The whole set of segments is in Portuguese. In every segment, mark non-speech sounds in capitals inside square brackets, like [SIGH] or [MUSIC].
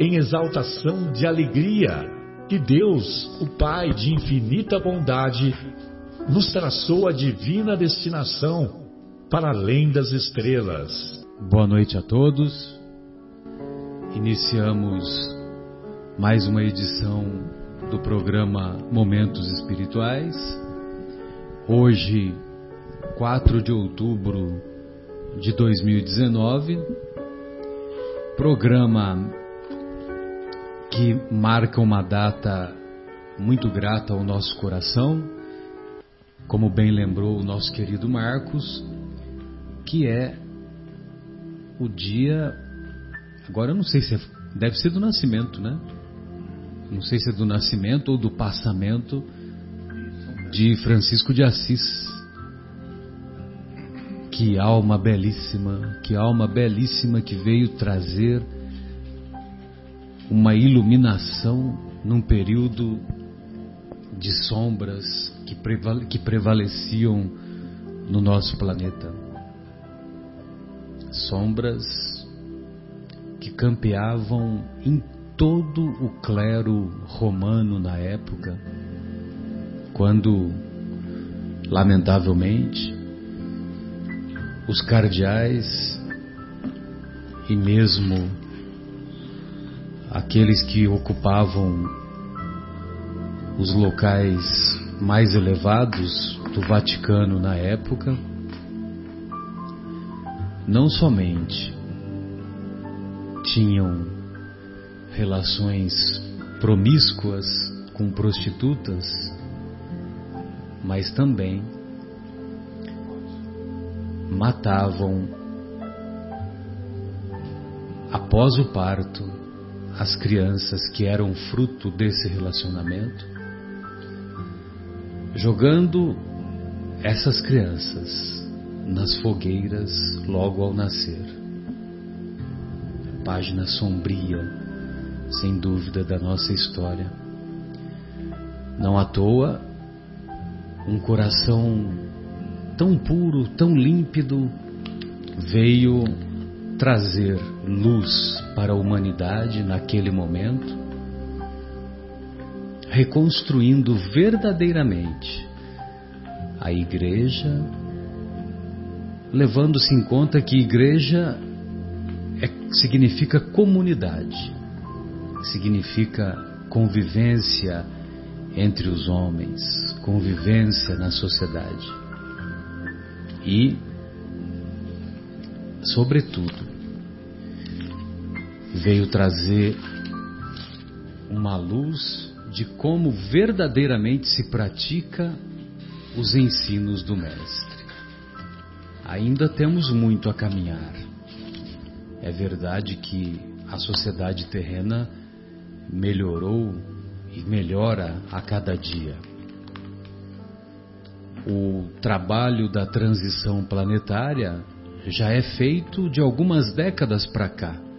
em exaltação de alegria que Deus, o Pai de infinita bondade, nos traçou a divina destinação para além das estrelas. Boa noite a todos. Iniciamos mais uma edição do programa Momentos Espirituais. Hoje, 4 de outubro de 2019, programa que marca uma data muito grata ao nosso coração, como bem lembrou o nosso querido Marcos, que é o dia. Agora eu não sei se é, deve ser do nascimento, né? Não sei se é do nascimento ou do passamento de Francisco de Assis. Que alma belíssima, que alma belíssima que veio trazer uma iluminação num período de sombras que, prevale, que prevaleciam no nosso planeta. Sombras que campeavam em todo o clero romano na época, quando, lamentavelmente, os cardeais e mesmo aqueles que ocupavam os locais mais elevados do Vaticano na época, não somente tinham relações promíscuas com prostitutas, mas também matavam após o parto as crianças que eram fruto desse relacionamento, jogando essas crianças nas fogueiras logo ao nascer. Página sombria, sem dúvida, da nossa história. Não à toa, um coração tão puro, tão límpido, veio trazer luz para a humanidade naquele momento, reconstruindo verdadeiramente a igreja, levando-se em conta que igreja é, significa comunidade, significa convivência entre os homens, convivência na sociedade. E, sobretudo, veio trazer uma luz de como verdadeiramente se pratica os ensinos do Mestre. Ainda temos muito a caminhar. É verdade que a sociedade terrena melhorou e melhora a cada dia. O trabalho da transição planetária já é feito de algumas décadas para cá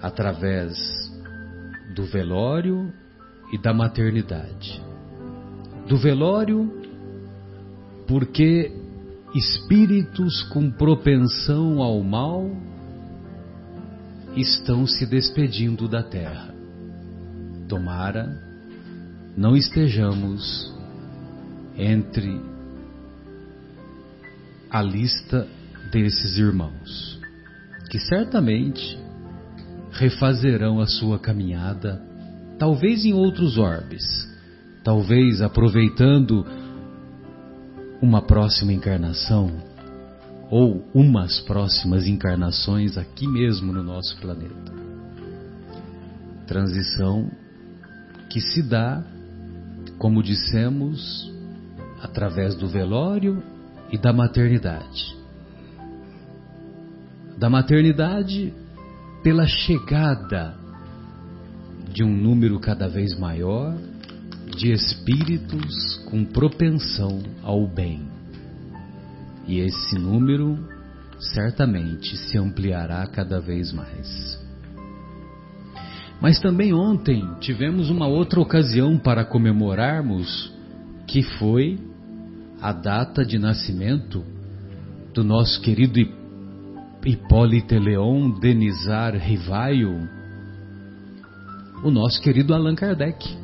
através do velório e da maternidade. Do velório, porque espíritos com propensão ao mal estão se despedindo da terra. Tomara não estejamos entre a lista desses irmãos, que certamente refazerão a sua caminhada, talvez em outros orbes, talvez aproveitando uma próxima encarnação ou umas próximas encarnações aqui mesmo no nosso planeta. Transição que se dá, como dissemos, através do velório e da maternidade. Da maternidade pela chegada de um número cada vez maior de espíritos com propensão ao bem. E esse número certamente se ampliará cada vez mais. Mas também ontem tivemos uma outra ocasião para comemorarmos, que foi a data de nascimento do nosso querido Hipólite Leon Denizar Rivaio, o nosso querido Allan Kardec.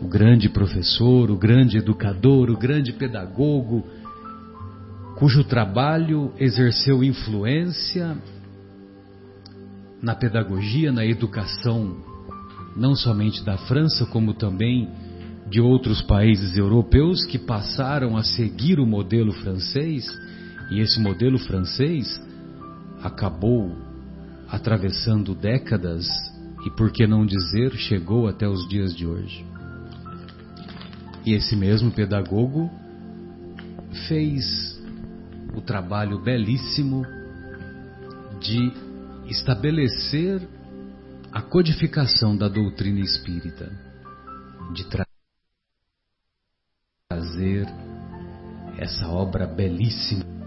O grande professor, o grande educador, o grande pedagogo, cujo trabalho exerceu influência na pedagogia, na educação, não somente da França, como também de outros países europeus que passaram a seguir o modelo francês, e esse modelo francês acabou atravessando décadas e, por que não dizer, chegou até os dias de hoje. E esse mesmo pedagogo fez o trabalho belíssimo de estabelecer a codificação da doutrina espírita, de trazer essa obra belíssima,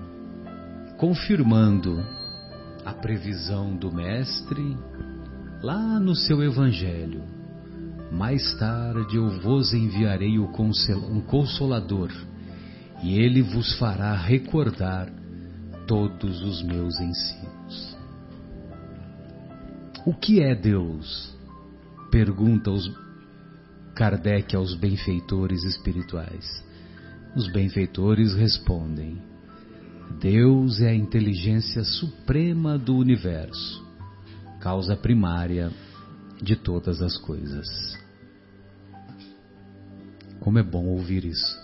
confirmando a previsão do Mestre lá no seu Evangelho. Mais tarde eu vos enviarei um consolador, e ele vos fará recordar todos os meus ensinos. O que é Deus? Pergunta os Kardec aos benfeitores espirituais. Os benfeitores respondem: Deus é a inteligência suprema do universo causa primária de todas as coisas. Como é bom ouvir isso.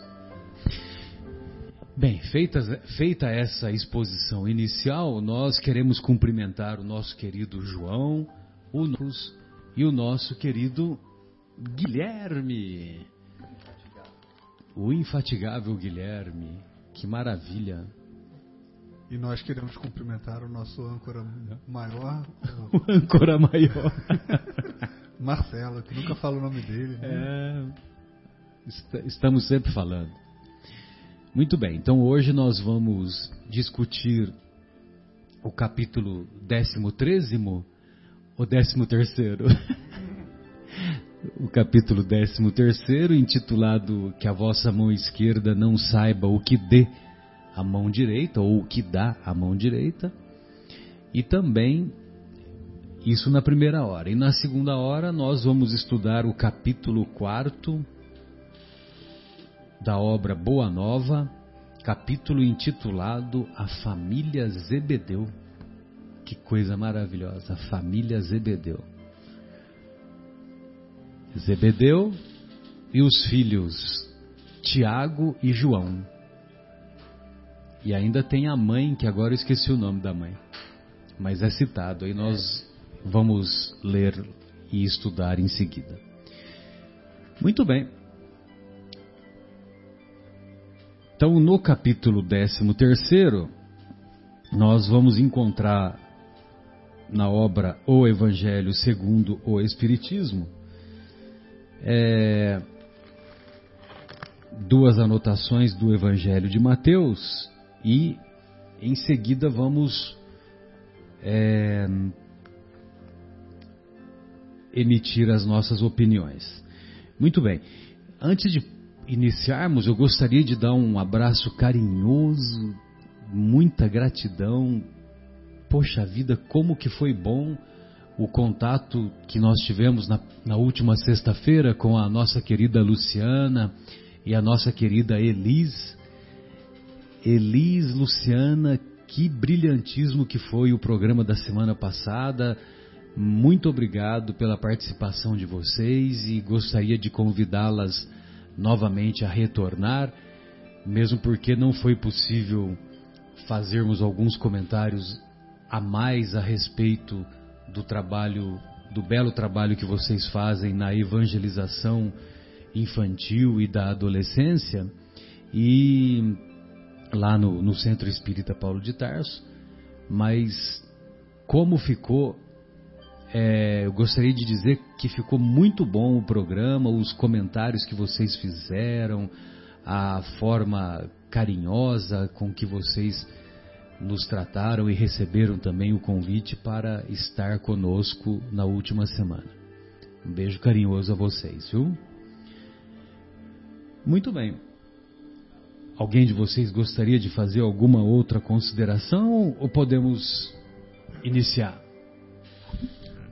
Bem, feita, feita essa exposição inicial, nós queremos cumprimentar o nosso querido João, o nosso, e o nosso querido Guilherme. O infatigável Guilherme. Que maravilha. E nós queremos cumprimentar o nosso âncora maior. [LAUGHS] o âncora maior. [LAUGHS] Marcelo, que nunca fala o nome dele. Né? É, estamos sempre falando. Muito bem, então hoje nós vamos discutir o capítulo 13 ou 13? [LAUGHS] o capítulo 13, intitulado Que a vossa mão esquerda não saiba o que dê a mão direita, ou o que dá a mão direita, e também isso na primeira hora. E na segunda hora nós vamos estudar o capítulo 4 da obra Boa Nova, capítulo intitulado A Família Zebedeu. Que coisa maravilhosa, a família Zebedeu. Zebedeu e os filhos Tiago e João. E ainda tem a mãe, que agora eu esqueci o nome da mãe, mas é citado, aí nós vamos ler e estudar em seguida. Muito bem. Então, no capítulo 13, nós vamos encontrar na obra O Evangelho segundo o Espiritismo é, duas anotações do Evangelho de Mateus e em seguida vamos é, emitir as nossas opiniões. Muito bem, antes de iniciarmos, eu gostaria de dar um abraço carinhoso, muita gratidão. Poxa vida, como que foi bom o contato que nós tivemos na, na última sexta-feira com a nossa querida Luciana e a nossa querida Elis. Elis, Luciana, que brilhantismo que foi o programa da semana passada. muito obrigado pela participação de vocês e gostaria de convidá-las novamente a retornar, mesmo porque não foi possível fazermos alguns comentários a mais a respeito do trabalho, do belo trabalho que vocês fazem na evangelização infantil e da adolescência, e lá no, no Centro Espírita Paulo de Tarso, mas como ficou, é, eu gostaria de dizer que ficou muito bom o programa, os comentários que vocês fizeram, a forma carinhosa com que vocês nos trataram e receberam também o convite para estar conosco na última semana. Um beijo carinhoso a vocês, viu? Muito bem. Alguém de vocês gostaria de fazer alguma outra consideração ou podemos iniciar?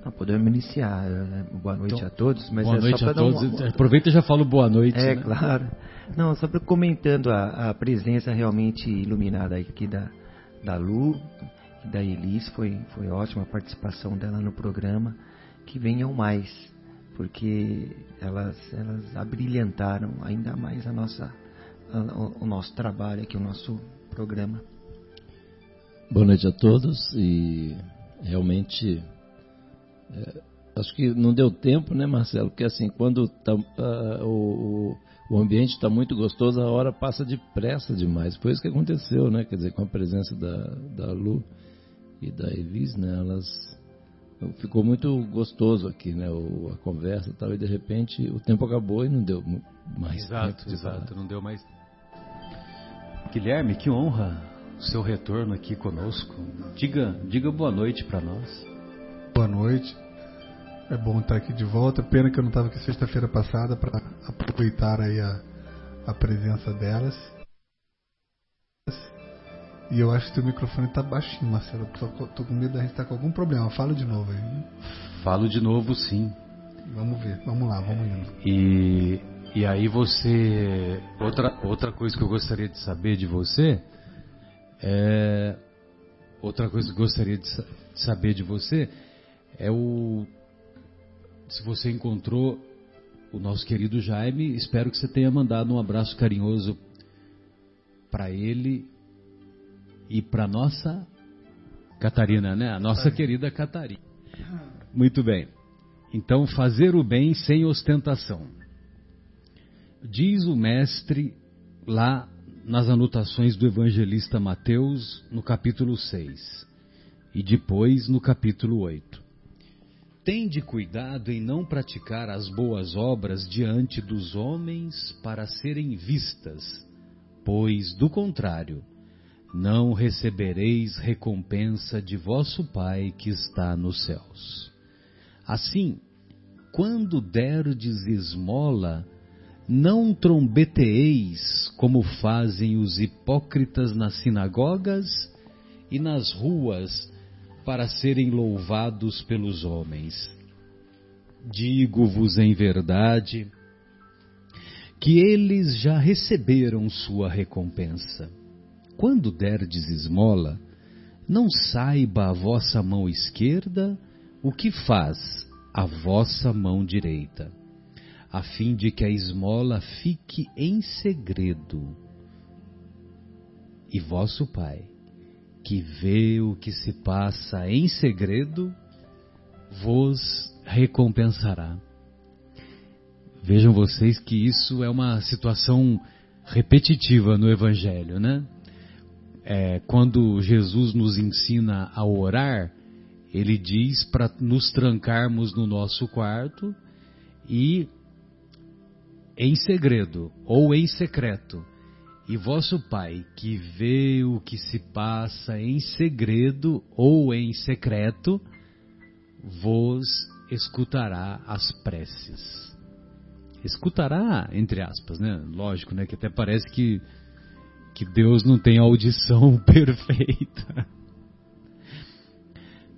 Não, podemos iniciar. Né? Boa noite então, a todos. Mas boa é noite a todos. Uma... Aproveita e já falo boa noite. É, né? claro. Não, só comentando a, a, presença realmente iluminada aqui da, da Lu da Elis. Foi, foi ótima a participação dela no programa. Que venham mais, porque elas, elas abrilhantaram ainda mais a nossa o nosso trabalho aqui, o nosso programa. Boa noite a todos e realmente é, acho que não deu tempo, né, Marcelo? Porque assim, quando tá, uh, o, o ambiente está muito gostoso, a hora passa depressa demais. Foi isso que aconteceu, né? Quer dizer, com a presença da, da Lu e da Elis, né? Elas ficou muito gostoso aqui, né? O, a conversa e tal, e de repente o tempo acabou e não deu mais exato, tempo. Exato, não deu mais Guilherme, que honra o seu retorno aqui conosco. Diga, diga boa noite para nós. Boa noite. É bom estar aqui de volta. Pena que eu não estava aqui sexta-feira passada para aproveitar aí a, a presença delas. E eu acho que o microfone está baixinho, Marcelo. Tô, tô, com medo da gente estar tá com algum problema. Fala de novo aí. Falo de novo, sim. Vamos ver. Vamos lá, vamos indo. E e aí você. Outra, outra coisa que eu gostaria de saber de você é. Outra coisa que eu gostaria de saber de você é o. Se você encontrou o nosso querido Jaime, espero que você tenha mandado um abraço carinhoso para ele e para nossa Catarina, né? A nossa querida Catarina. Muito bem. Então, fazer o bem sem ostentação. Diz o mestre lá nas anotações do evangelista Mateus, no capítulo 6, e depois no capítulo 8. Tende cuidado em não praticar as boas obras diante dos homens para serem vistas, pois, do contrário, não recebereis recompensa de vosso Pai que está nos céus. Assim, quando derdes esmola, não trombeteeis como fazem os hipócritas nas sinagogas e nas ruas para serem louvados pelos homens. Digo-vos em verdade que eles já receberam sua recompensa. Quando derdes esmola, não saiba a vossa mão esquerda o que faz a vossa mão direita a fim de que a esmola fique em segredo. E vosso Pai, que vê o que se passa em segredo, vos recompensará. Vejam vocês que isso é uma situação repetitiva no Evangelho, né? É, quando Jesus nos ensina a orar, ele diz para nos trancarmos no nosso quarto e em segredo ou em secreto, e vosso Pai, que vê o que se passa em segredo ou em secreto, vos escutará as preces. Escutará, entre aspas, né? Lógico, né? Que até parece que, que Deus não tem audição [LAUGHS] perfeita.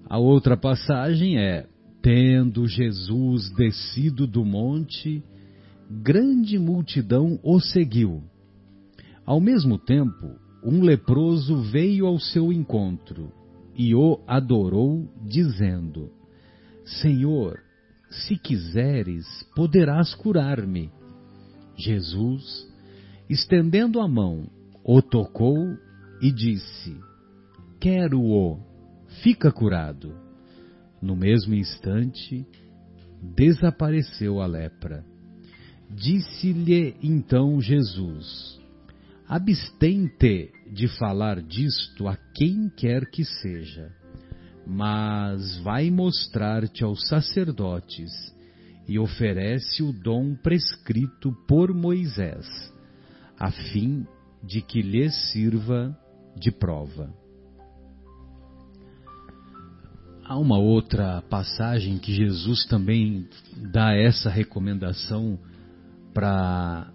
A outra passagem é: Tendo Jesus descido do monte, grande multidão o seguiu. Ao mesmo tempo, um leproso veio ao seu encontro e o adorou, dizendo: Senhor, se quiseres, poderás curar-me. Jesus, estendendo a mão, o tocou e disse: Quero-o, fica curado. No mesmo instante, desapareceu a lepra. Disse-lhe então Jesus: Abstente de falar disto a quem quer que seja, mas vai mostrar-te aos sacerdotes e oferece o dom prescrito por Moisés, a fim de que lhes sirva de prova. Há uma outra passagem que Jesus também dá essa recomendação para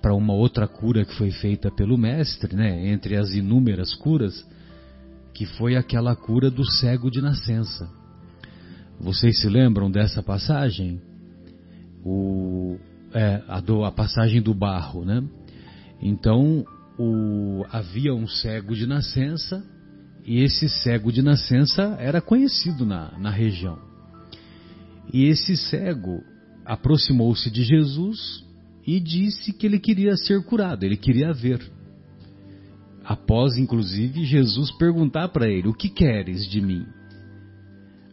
para uma outra cura que foi feita pelo mestre, né, entre as inúmeras curas, que foi aquela cura do cego de nascença. Vocês se lembram dessa passagem? O, é, a, do, a passagem do barro, né? Então, o, havia um cego de nascença e esse cego de nascença era conhecido na, na região. E esse cego aproximou-se de Jesus e disse que ele queria ser curado, ele queria ver. Após, inclusive, Jesus perguntar para ele: O que queres de mim?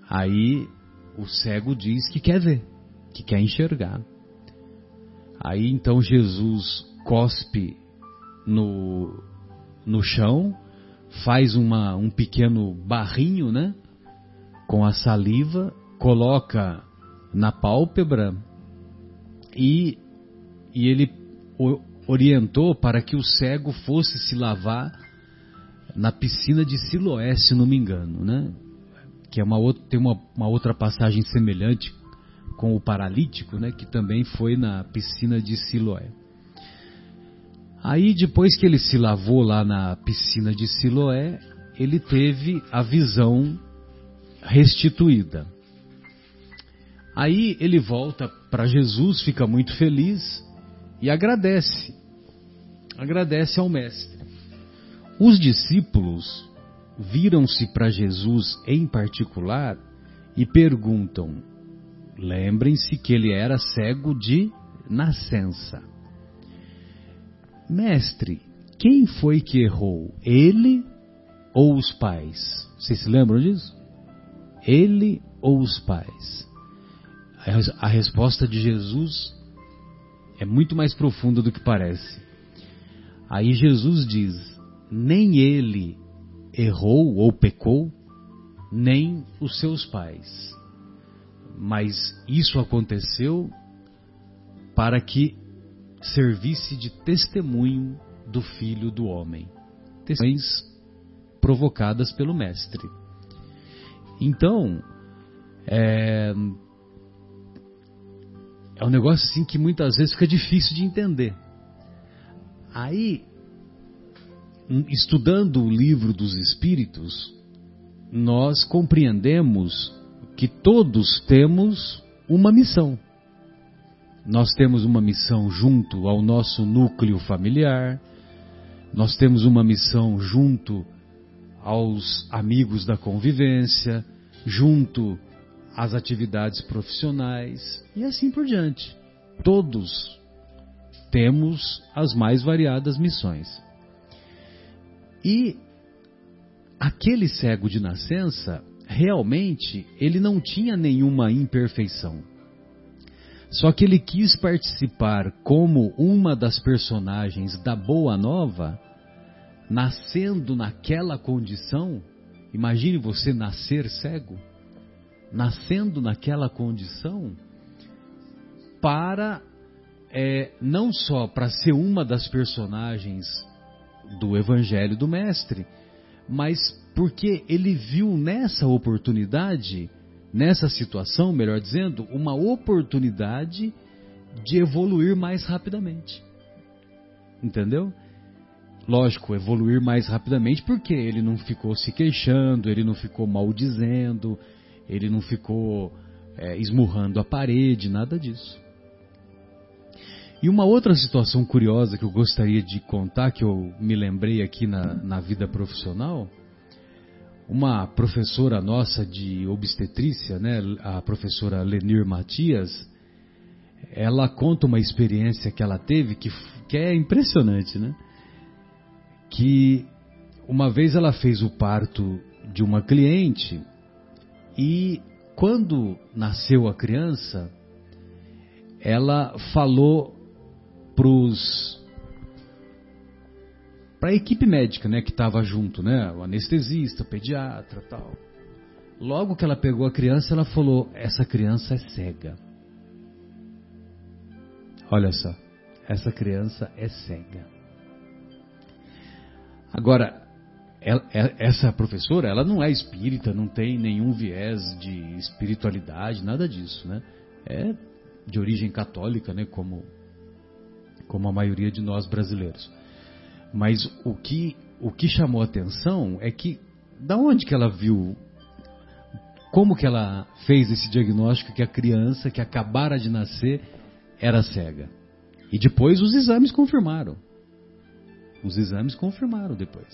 Aí o cego diz que quer ver, que quer enxergar. Aí então Jesus cospe no, no chão, faz uma, um pequeno barrinho, né? Com a saliva, coloca na pálpebra e, e ele orientou para que o cego fosse se lavar na piscina de Siloé, se não me engano, né? Que é uma outra, tem uma, uma outra passagem semelhante com o paralítico, né? Que também foi na piscina de Siloé. Aí depois que ele se lavou lá na piscina de Siloé, ele teve a visão restituída. Aí ele volta para Jesus, fica muito feliz e agradece. Agradece ao mestre. Os discípulos viram-se para Jesus em particular e perguntam: Lembrem-se que ele era cego de nascença. Mestre, quem foi que errou? Ele ou os pais? Vocês se lembram disso? Ele ou os pais? A resposta de Jesus é muito mais profunda do que parece. Aí Jesus diz: nem ele errou ou pecou, nem os seus pais. Mas isso aconteceu para que servisse de testemunho do Filho do Homem. Testemunhas provocadas pelo Mestre. Então, é, é um negócio assim que muitas vezes fica difícil de entender. Aí, estudando o livro dos Espíritos, nós compreendemos que todos temos uma missão. Nós temos uma missão junto ao nosso núcleo familiar, nós temos uma missão junto aos amigos da convivência, junto às atividades profissionais e assim por diante. Todos temos as mais variadas missões. E aquele cego de nascença, realmente, ele não tinha nenhuma imperfeição. Só que ele quis participar como uma das personagens da Boa Nova, nascendo naquela condição. Imagine você nascer cego, nascendo naquela condição, para é, não só para ser uma das personagens do Evangelho do Mestre, mas porque ele viu nessa oportunidade nessa situação, melhor dizendo, uma oportunidade de evoluir mais rapidamente. Entendeu? Lógico, evoluir mais rapidamente porque ele não ficou se queixando, ele não ficou maldizendo, ele não ficou é, esmurrando a parede, nada disso. E uma outra situação curiosa que eu gostaria de contar, que eu me lembrei aqui na, na vida profissional, uma professora nossa de obstetrícia, né, a professora Lenir Matias, ela conta uma experiência que ela teve que, que é impressionante, né? Que uma vez ela fez o parto de uma cliente e quando nasceu a criança, ela falou para a equipe médica, né, que estava junto, né, o anestesista, o pediatra, tal. Logo que ela pegou a criança, ela falou: essa criança é cega. Olha só, essa criança é cega. Agora, ela, é, essa professora, ela não é espírita, não tem nenhum viés de espiritualidade, nada disso, né? É de origem católica, né? Como, como a maioria de nós brasileiros. Mas o que, o que chamou atenção é que, da onde que ela viu, como que ela fez esse diagnóstico que a criança que acabara de nascer era cega? E depois os exames confirmaram. Os exames confirmaram depois.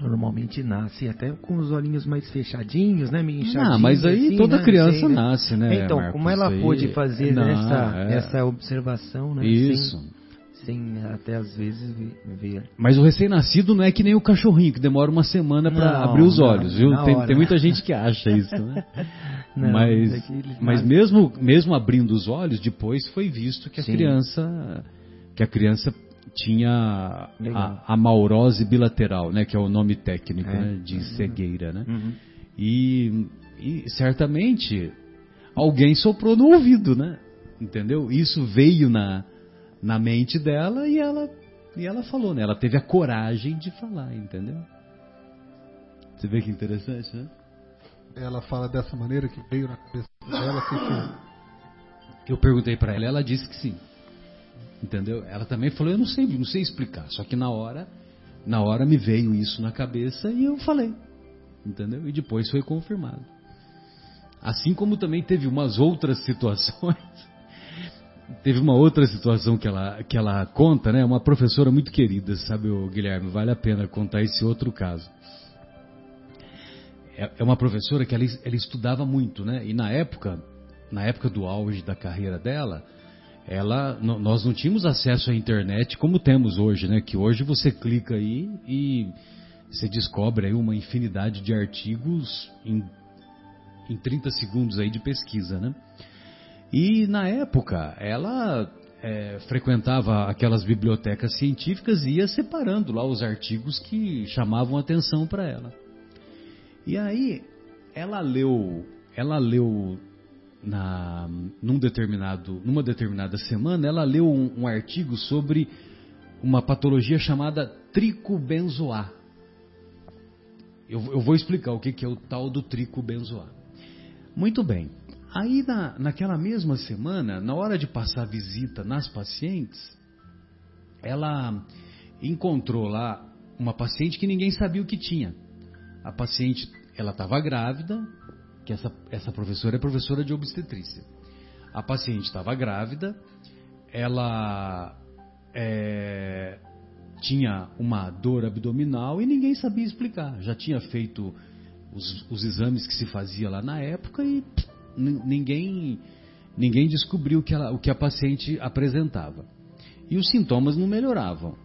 Normalmente nasce até com os olhinhos mais fechadinhos, né? Meio inchadinhos. Ah, mas aí assim, toda né? criança Sei, né? nasce, né? Então, Marcos? como ela Isso pôde aí- fazer Não, essa, é. essa observação, né? Isso. Sem, sem até às vezes ve- ver. Mas o recém-nascido não é que nem o cachorrinho, que demora uma semana para Não, abrir os não, olhos, viu? na Tem, tem muita gente que acha isso, né? [LAUGHS] Não, mas é mas mesmo, mesmo abrindo os olhos, depois foi visto que a Sim. criança que a criança tinha a, a maurose bilateral, né? Que é o nome técnico, É. né? De cegueira, né? Uhum. E, e certamente alguém soprou no ouvido, né? Entendeu? Isso veio na, na mente dela e ela, e ela falou, né? Ela teve a coragem de falar, entendeu? Você vê que interessante, né? Ela fala dessa maneira que veio na cabeça dela, que que Eu perguntei pra ela, ela disse que sim. Entendeu? Ela também falou, eu não sei, não sei explicar. Só que na hora, na hora me veio isso na cabeça e eu falei. Entendeu? E depois foi confirmado. Assim como também teve umas outras situações. [LAUGHS] Teve uma outra situação que ela, que ela conta, né? Uma professora muito querida, sabe, o Guilherme? Vale a pena contar esse outro caso. É é uma professora que ela, ela estudava muito, né? E na época, na época do auge da carreira dela, ela, nós não tínhamos acesso à internet como temos hoje, né? Que hoje você clica aí e você descobre aí uma infinidade de artigos em, em 30 segundos aí de pesquisa, né? E na época ela é, frequentava aquelas bibliotecas científicas e ia separando lá os artigos que chamavam atenção para ela. E aí ela leu, ela leu na, num determinado, numa determinada semana, ela leu um, um artigo sobre uma patologia chamada tricobenzoar. Eu, eu vou explicar o que, que é o tal do tricobenzoar. Muito bem. Aí na, naquela mesma semana, na hora de passar visita nas pacientes, ela encontrou lá uma paciente que ninguém sabia o que tinha. A paciente, ela estava grávida, que essa, essa professora é professora de obstetrícia. A paciente estava grávida, ela é, tinha uma dor abdominal e ninguém sabia explicar. Já tinha feito os, os exames que se fazia lá na época e pff, ninguém, ninguém descobriu o que, ela, o que a paciente apresentava. E os sintomas não melhoravam.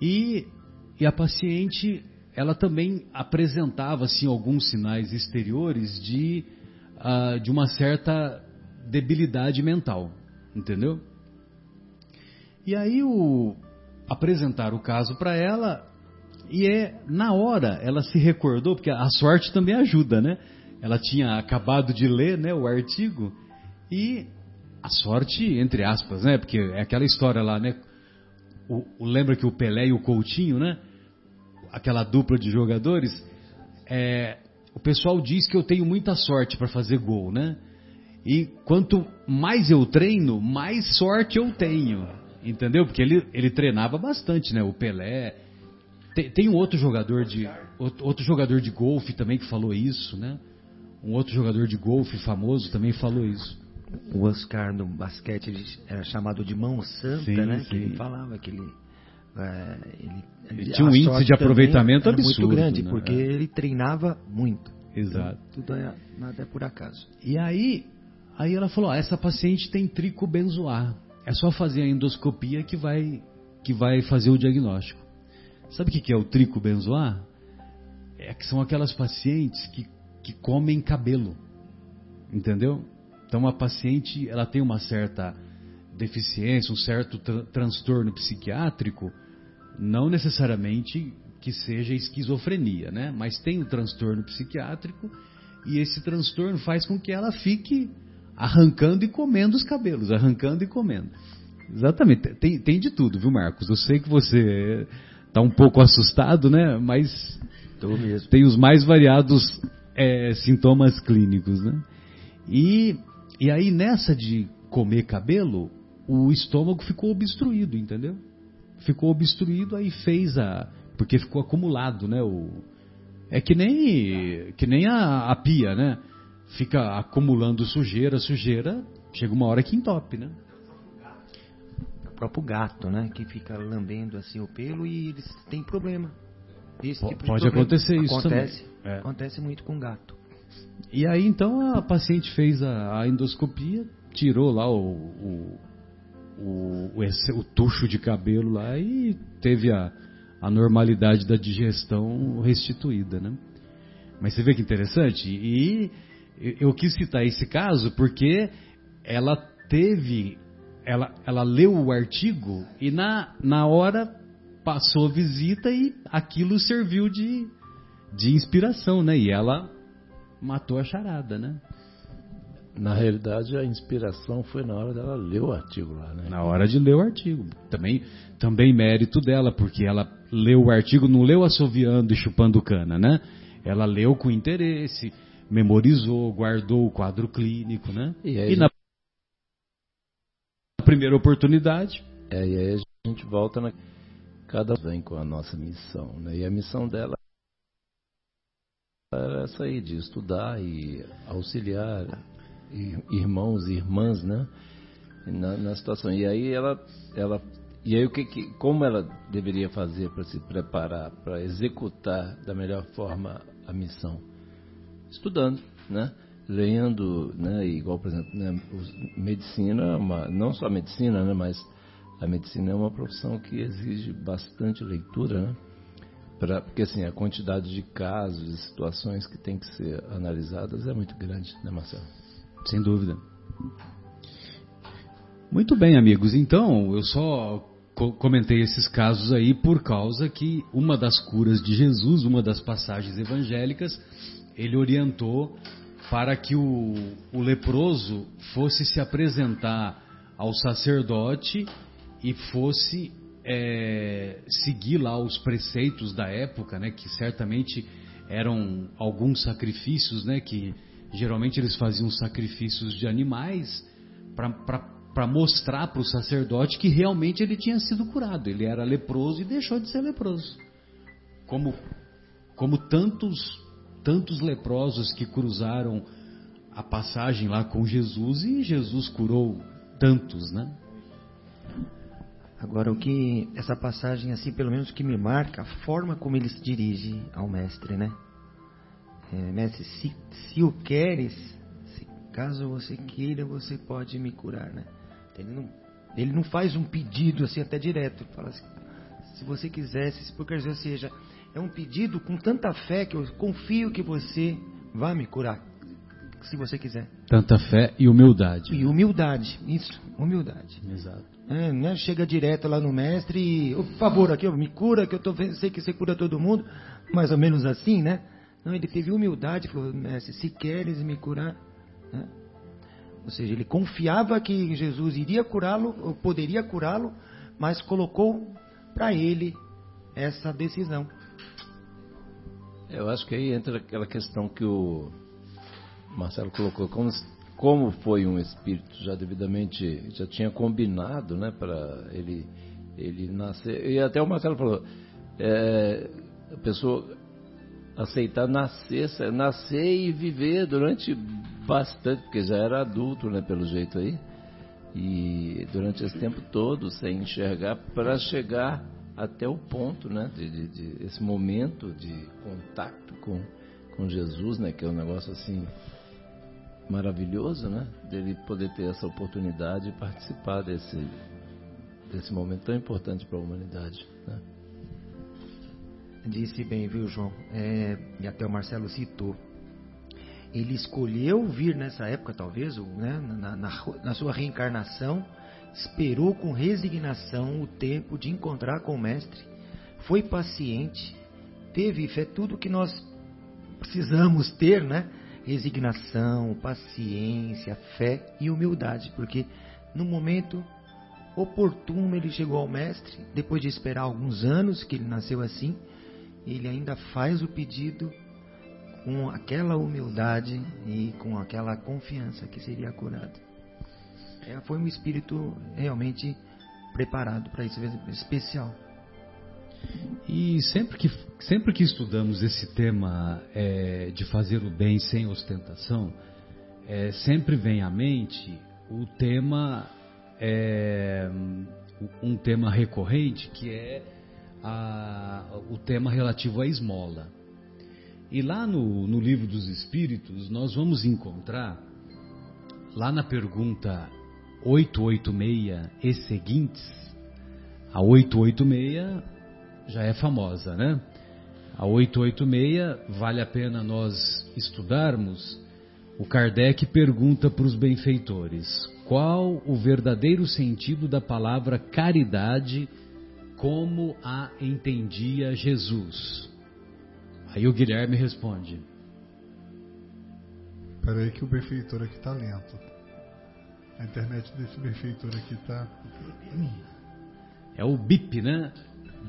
E, e a paciente, ela também apresentava assim, alguns sinais exteriores de, ah, de uma certa debilidade mental, entendeu? E aí o apresentaram o caso para ela e é na hora ela se recordou porque a sorte também ajuda, né? Ela tinha acabado de ler, né, o artigo e a sorte entre aspas, né? Porque é aquela história lá, né? O, o- lembra que o Pelé e o Coutinho, né? Aquela dupla de jogadores, é, o pessoal diz que eu tenho muita sorte para fazer gol, né? E quanto mais eu treino, mais sorte eu tenho. Entendeu? Porque ele, ele treinava bastante, né? O Pelé. Tem, tem um outro jogador de. Outro, jogador de golfe também que falou isso, né? Um outro jogador de golfe famoso também falou isso. O Oscar no basquete era chamado de mão santa, Sim, né? sim. Que ele falava que ele é, ele, ele, tinha um índice de aproveitamento absurdo. muito grande, né? porque ele treinava muito. Exato. Então, tudo é, nada é por acaso. E aí, aí ela falou: essa paciente tem tricobenzoar. É só fazer a endoscopia que vai, que vai fazer o diagnóstico. Sabe o que é o tricobenzoar? É que são aquelas pacientes que, que comem cabelo. Entendeu? Então a paciente ela tem uma certa deficiência, um certo tra transtorno psiquiátrico, não necessariamente que seja esquizofrenia, né? Mas tem o transtorno psiquiátrico e esse transtorno faz com que ela fique arrancando e comendo os cabelos, arrancando e comendo. Exatamente, tem, tem de tudo, viu, Marcos? Eu sei que você está um pouco assustado, né? Mas tem os mais variados é, sintomas clínicos, né? E, e aí nessa de comer cabelo, o estômago ficou obstruído, entendeu? Ficou obstruído, aí fez a. Porque ficou acumulado, né? O, é que nem, que nem a, a pia, né? Fica acumulando sujeira, sujeira, chega uma hora que entope, né? O próprio gato, né? Que fica lambendo assim o pelo e eles têm problema. Esse tipo Pode acontecer isso acontece, também. É. Acontece muito com gato. E aí então a paciente fez a, a endoscopia, tirou lá o, o, o, o, o, tucho de cabelo lá e teve a, a normalidade da digestão restituída, né? Mas você vê que interessante? E eu quis citar esse caso porque ela teve, ela, ela leu o artigo e na, na hora passou a visita e aquilo serviu de, de inspiração, né? E ela matou a charada, né? Na realidade, a inspiração foi na hora dela ler o artigo lá, né? Na hora de ler o artigo. Também, também mérito dela, porque ela leu o artigo, não leu assoviando e chupando cana, né? Ela leu com interesse, memorizou, guardou o quadro clínico, né? E, aí, e na primeira oportunidade. É, e aí a gente volta na. Cada vem com a nossa missão, né? E a missão dela era essa aí, de estudar e auxiliar irmãos e irmãs, né? Na, na, situação. E aí ela, ela e aí o que, que como ela deveria fazer para se preparar para executar da melhor forma a missão? Estudando, né? Lendo, né? Igual por exemplo, né? medicina, é uma, não só medicina, né? Mas a medicina é uma profissão que exige bastante leitura, né? Pra, porque assim, a quantidade de casos e situações que tem que ser analisadas é muito grande, né, Marcelo? Sem dúvida. Muito bem, amigos. Então, eu só comentei esses casos aí por causa que uma das curas de Jesus, uma das passagens evangélicas, ele orientou para que o, o leproso fosse se apresentar ao sacerdote e fosse é, seguir lá os preceitos da época, né, que certamente eram alguns sacrifícios, né, que geralmente eles faziam sacrifícios de animais para mostrar para o sacerdote que realmente ele tinha sido curado. Ele era leproso e deixou de ser leproso. Como, como tantos, tantos leprosos que cruzaram a passagem lá com Jesus e Jesus curou tantos, né? Agora, o que essa passagem, assim, pelo menos que me marca, a forma como ele se dirige ao mestre, né? É, mestre, se, se o queres, se, caso você queira, você pode me curar, né? Ele não, ele não faz um pedido assim até direto. Ele fala assim, se você quisesse, se por dizer, seja, é um pedido com tanta fé que eu confio que você vai me curar, se você quiser. Tanta fé e humildade. E humildade, isso, humildade. Exato. É, né? Chega direto lá no mestre e, por favor, aqui, me cura, que eu tô, sei que você cura todo mundo, mais ou menos assim, né? Não, ele teve humildade, falou, mestre, se queres me curar. Né? Ou seja, ele confiava que Jesus iria curá-lo, ou poderia curá-lo, mas colocou para ele essa decisão. Eu acho que aí entra aquela questão que o Marcelo colocou, como como foi um espírito já devidamente, já tinha combinado, né, para ele, ele nascer. E até o Marcelo falou, é, a pessoa aceitar nascer, nascer e viver durante bastante, porque já era adulto, né, pelo jeito aí, e durante esse tempo todo sem enxergar para chegar até o ponto, né, de, de, de, esse momento de contato com, com Jesus, né, que é um negócio assim maravilhoso, né, dele poder ter essa oportunidade de participar desse desse momento tão importante para a humanidade. Né? Disse bem, viu, João? É, e até o Marcelo citou. Ele escolheu vir nessa época, talvez, né, na, na, na sua reencarnação, esperou com resignação o tempo de encontrar com o Mestre, foi paciente, teve fé, tudo que nós precisamos ter, né? Resignação, paciência, fé e humildade, porque no momento oportuno ele chegou ao Mestre, depois de esperar alguns anos, que ele nasceu assim, ele ainda faz o pedido com aquela humildade e com aquela confiança que seria curado. É, foi um espírito realmente preparado para isso, especial. E sempre que, sempre que estudamos esse tema é, de fazer o bem sem ostentação, é, sempre vem à mente o tema, é, um tema recorrente que é a, o tema relativo à esmola. E lá no, no livro dos Espíritos, nós vamos encontrar, lá na pergunta 886 e seguintes, a 886 já é famosa, né? A 886 vale a pena nós estudarmos. O Kardec pergunta para os benfeitores: qual o verdadeiro sentido da palavra caridade, como a entendia Jesus? Aí o Guilherme responde. Espera aí que o benfeitor aqui está lento. A internet desse benfeitor aqui está... É o BIP, né?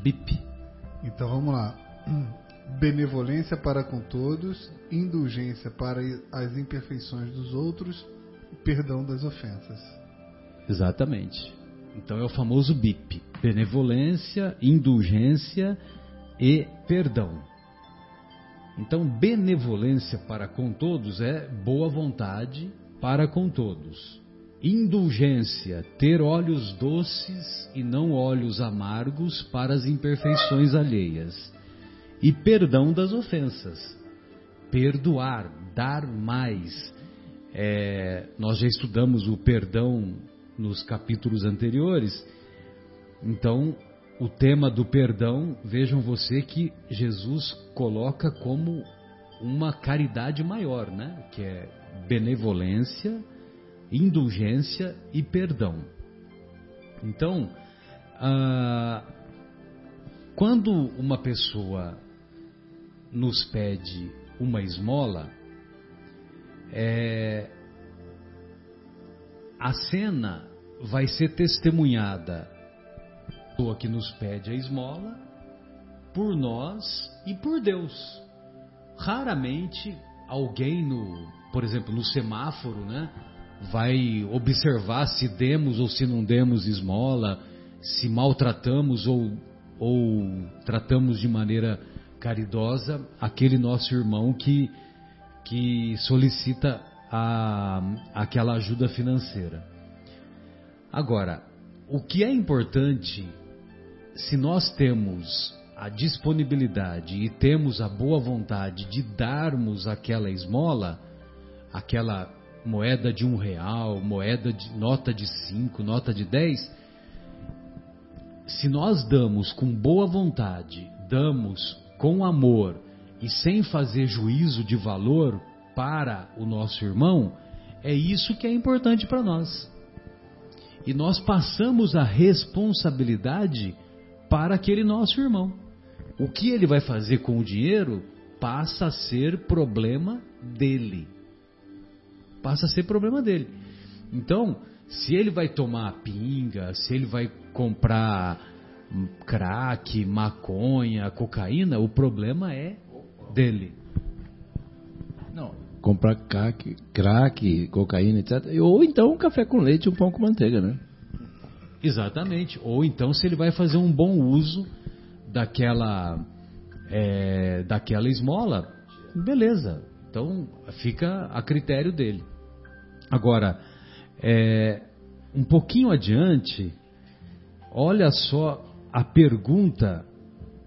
BIP. Então vamos lá. Benevolência para com todos, indulgência para as imperfeições dos outros, perdão das ofensas. Exatamente. Então é o famoso BIP: benevolência, indulgência e perdão. Então, benevolência para com todos é boa vontade para com todos. Indulgência, ter olhos doces e não olhos amargos para as imperfeições alheias. E perdão das ofensas. Perdoar, dar mais. É, nós já estudamos o perdão nos capítulos anteriores. Então, o tema do perdão, vejam você que Jesus coloca como uma caridade maior, né? Que é benevolência, indulgência e perdão. Então, ah, quando uma pessoa nos pede uma esmola, é, a cena vai ser testemunhada pessoa que nos pede a esmola por nós e por Deus. Raramente alguém no, por exemplo, no semáforo, né, vai observar se demos ou se não demos esmola, se maltratamos ou ou tratamos de maneira caridosa aquele nosso irmão que que solicita a, aquela ajuda financeira. Agora, o que é importante se nós temos a disponibilidade e temos a boa vontade de darmos aquela esmola, aquela moeda de um real, moeda de nota de cinco, nota de dez, se nós damos com boa vontade, damos com amor e sem fazer juízo de valor para o nosso irmão, é isso que é importante para nós. E nós passamos a responsabilidade para aquele nosso irmão. O que ele vai fazer com o dinheiro passa a ser problema dele. Passa a ser problema dele. Então, se ele vai tomar pinga, se ele vai comprar crack, maconha, cocaína, o problema é dele. Comprar crack, crack, cocaína, etc. Ou então um café com leite e um pão com manteiga, né? Exatamente. Ou então se ele vai fazer um bom uso daquela é, daquela esmola, beleza. Então fica a critério dele. Agora, é, um pouquinho adiante, olha só a pergunta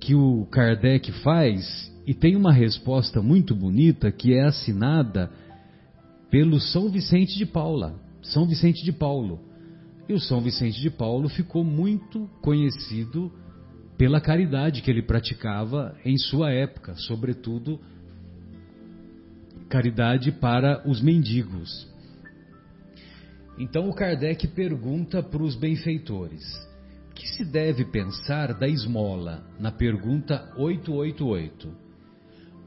que o Kardec faz e tem uma resposta muito bonita que é assinada pelo São Vicente de Paula, São Vicente de Paulo. E o São Vicente de Paulo ficou muito conhecido pela caridade que ele praticava em sua época, sobretudo caridade para os mendigos. Então o Kardec pergunta para os benfeitores: que se deve pensar da esmola? Na pergunta 888.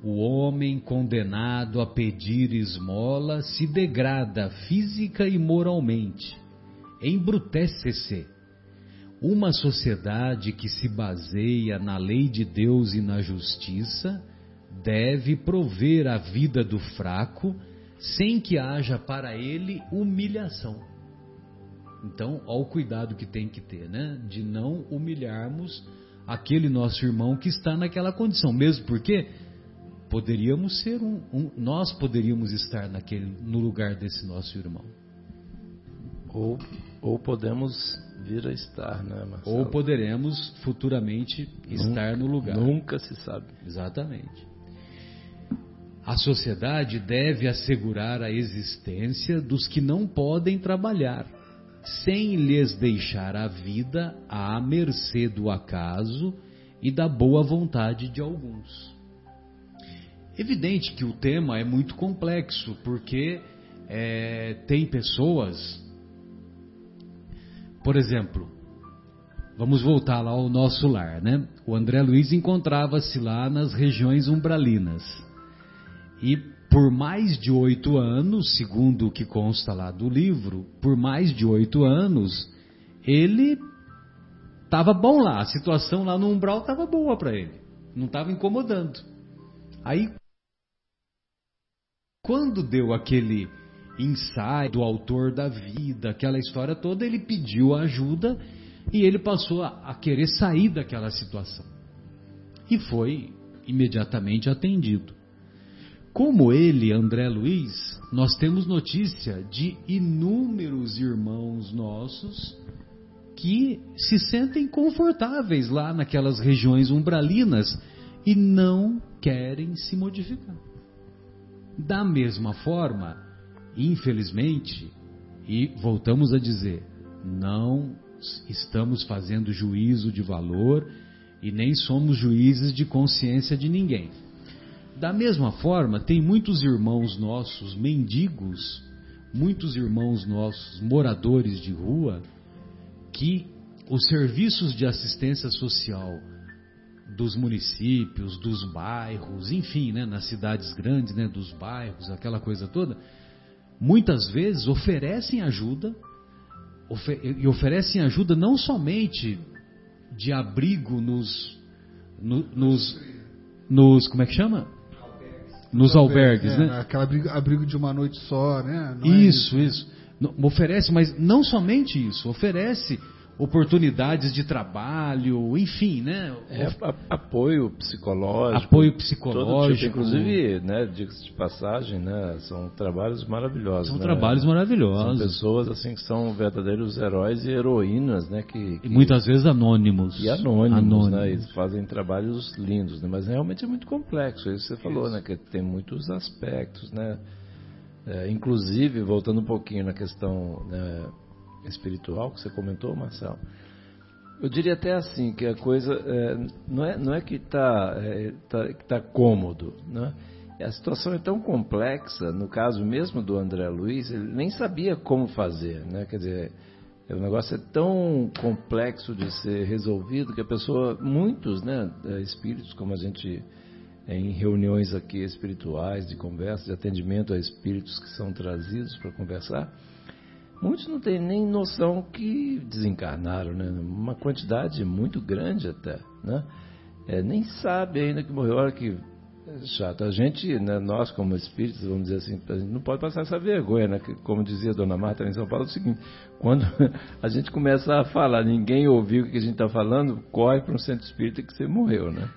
O homem condenado a pedir esmola se degrada física e moralmente, embrutece-se. Uma sociedade que se baseia na lei de Deus e na justiça deve prover a vida do fraco sem que haja para ele humilhação. Então, olha o cuidado que tem que ter, né? De não humilharmos aquele nosso irmão que está naquela condição, mesmo porque poderíamos ser um, um, nós poderíamos estar naquele no lugar desse nosso irmão. Ou, ou podemos vir a estar, né, Marcelo? Ou poderemos futuramente estar nunca, no lugar. Nunca se sabe. Exatamente. A sociedade deve assegurar a existência dos que não podem trabalhar, sem lhes deixar a vida à mercê do acaso e da boa vontade de alguns. Evidente que o tema é muito complexo, porque é, tem pessoas, por exemplo, vamos voltar lá ao nosso lar, né? O André Luiz encontrava-se lá nas regiões umbralinas. E por mais de oito anos, segundo o que consta lá do livro, por mais de oito anos, ele estava bom lá, a situação lá no umbral estava boa para ele, não estava incomodando. Aí, quando deu aquele ensaio do autor da vida, aquela história toda, ele pediu ajuda e ele passou a, a querer sair daquela situação. E foi imediatamente atendido. Como ele, André Luiz, nós temos notícia de inúmeros irmãos nossos que se sentem confortáveis lá naquelas regiões umbralinas e não querem se modificar. Da mesma forma, infelizmente, e voltamos a dizer, não estamos fazendo juízo de valor e nem somos juízes de consciência de ninguém. Da mesma forma, tem muitos irmãos nossos mendigos, muitos irmãos nossos moradores de rua, que os serviços de assistência social dos municípios, dos bairros, enfim, né, nas cidades grandes, né, dos bairros, aquela coisa toda, muitas vezes oferecem ajuda e oferecem ajuda não somente de abrigo nos, no, nos, nos como é que chama? Nos albergues, é, né? Aquela abrigo, abrigo, de uma noite só, né? Não isso, é isso. isso. Oferece, mas não somente isso, oferece oportunidades de trabalho, enfim, né? É, apoio psicológico. Apoio psicológico. Tipo, inclusive, né, de passagem, né, são trabalhos maravilhosos. São né? trabalhos maravilhosos. São pessoas assim que são verdadeiros heróis e heroínas, né, que, que... e muitas vezes anônimos. E anônimos, anônimos. né, fazem trabalhos lindos, né, mas realmente é muito complexo. Isso você falou, isso. né, que tem muitos aspectos, né. É, inclusive, voltando um pouquinho na questão né, espiritual que você comentou, Marcelo, eu diria até assim que a coisa é, não, é, não é que está é, tá, tá cômodo, né? A situação é tão complexa, no caso mesmo do André Luiz, ele nem sabia como fazer, né? Quer dizer, o negócio é tão complexo de ser resolvido que a pessoa, muitos, né, é, espíritos, como a gente é, em reuniões aqui espirituais, de conversa, de atendimento a espíritos que são trazidos para conversar, Muitos não têm nem noção que desencarnaram, né? Uma quantidade muito grande até, né? É, nem sabe ainda que morreu. Olha que chato. A gente, né, nós como espíritos, vamos dizer assim, a gente não pode passar essa vergonha, né? Como dizia a Dona Marta em São Paulo, é o seguinte, quando [LAUGHS] a gente começa a falar, ninguém ouviu o que a gente está falando, corre para um centro espírita que você morreu, né?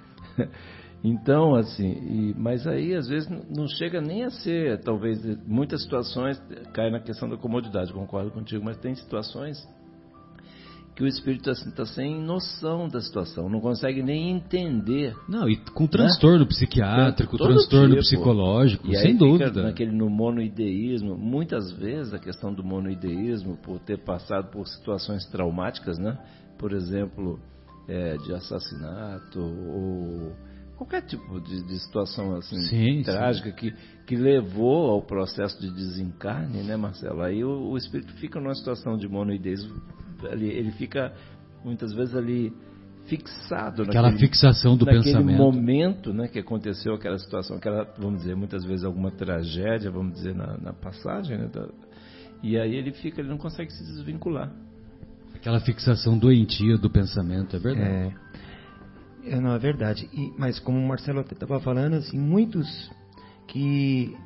Então, assim, e, mas aí às vezes não chega nem a ser, talvez, muitas situações cai na questão da comodidade, concordo contigo, mas tem situações que o espírito assim está sem noção da situação, não consegue nem entender. Não, e com transtorno né? psiquiátrico, transtorno tipo. psicológico, e sem dúvida. Naquele no monoideísmo, muitas vezes a questão do monoideísmo, por ter passado por situações traumáticas, né? Por exemplo, é, de assassinato ou qualquer tipo de, de situação assim sim, trágica sim. Que, que levou ao processo de desencarne, né, Marcelo? Aí o, o espírito fica numa situação de monoideísmo ele, ele fica muitas vezes ali fixado aquela naquele, fixação do naquele pensamento momento né que aconteceu aquela situação aquela vamos dizer muitas vezes alguma tragédia vamos dizer na, na passagem né, da, e aí ele fica ele não consegue se desvincular aquela fixação doentia do pensamento é verdade é, é não é verdade e, mas como o Marcelo estava falando assim muitos que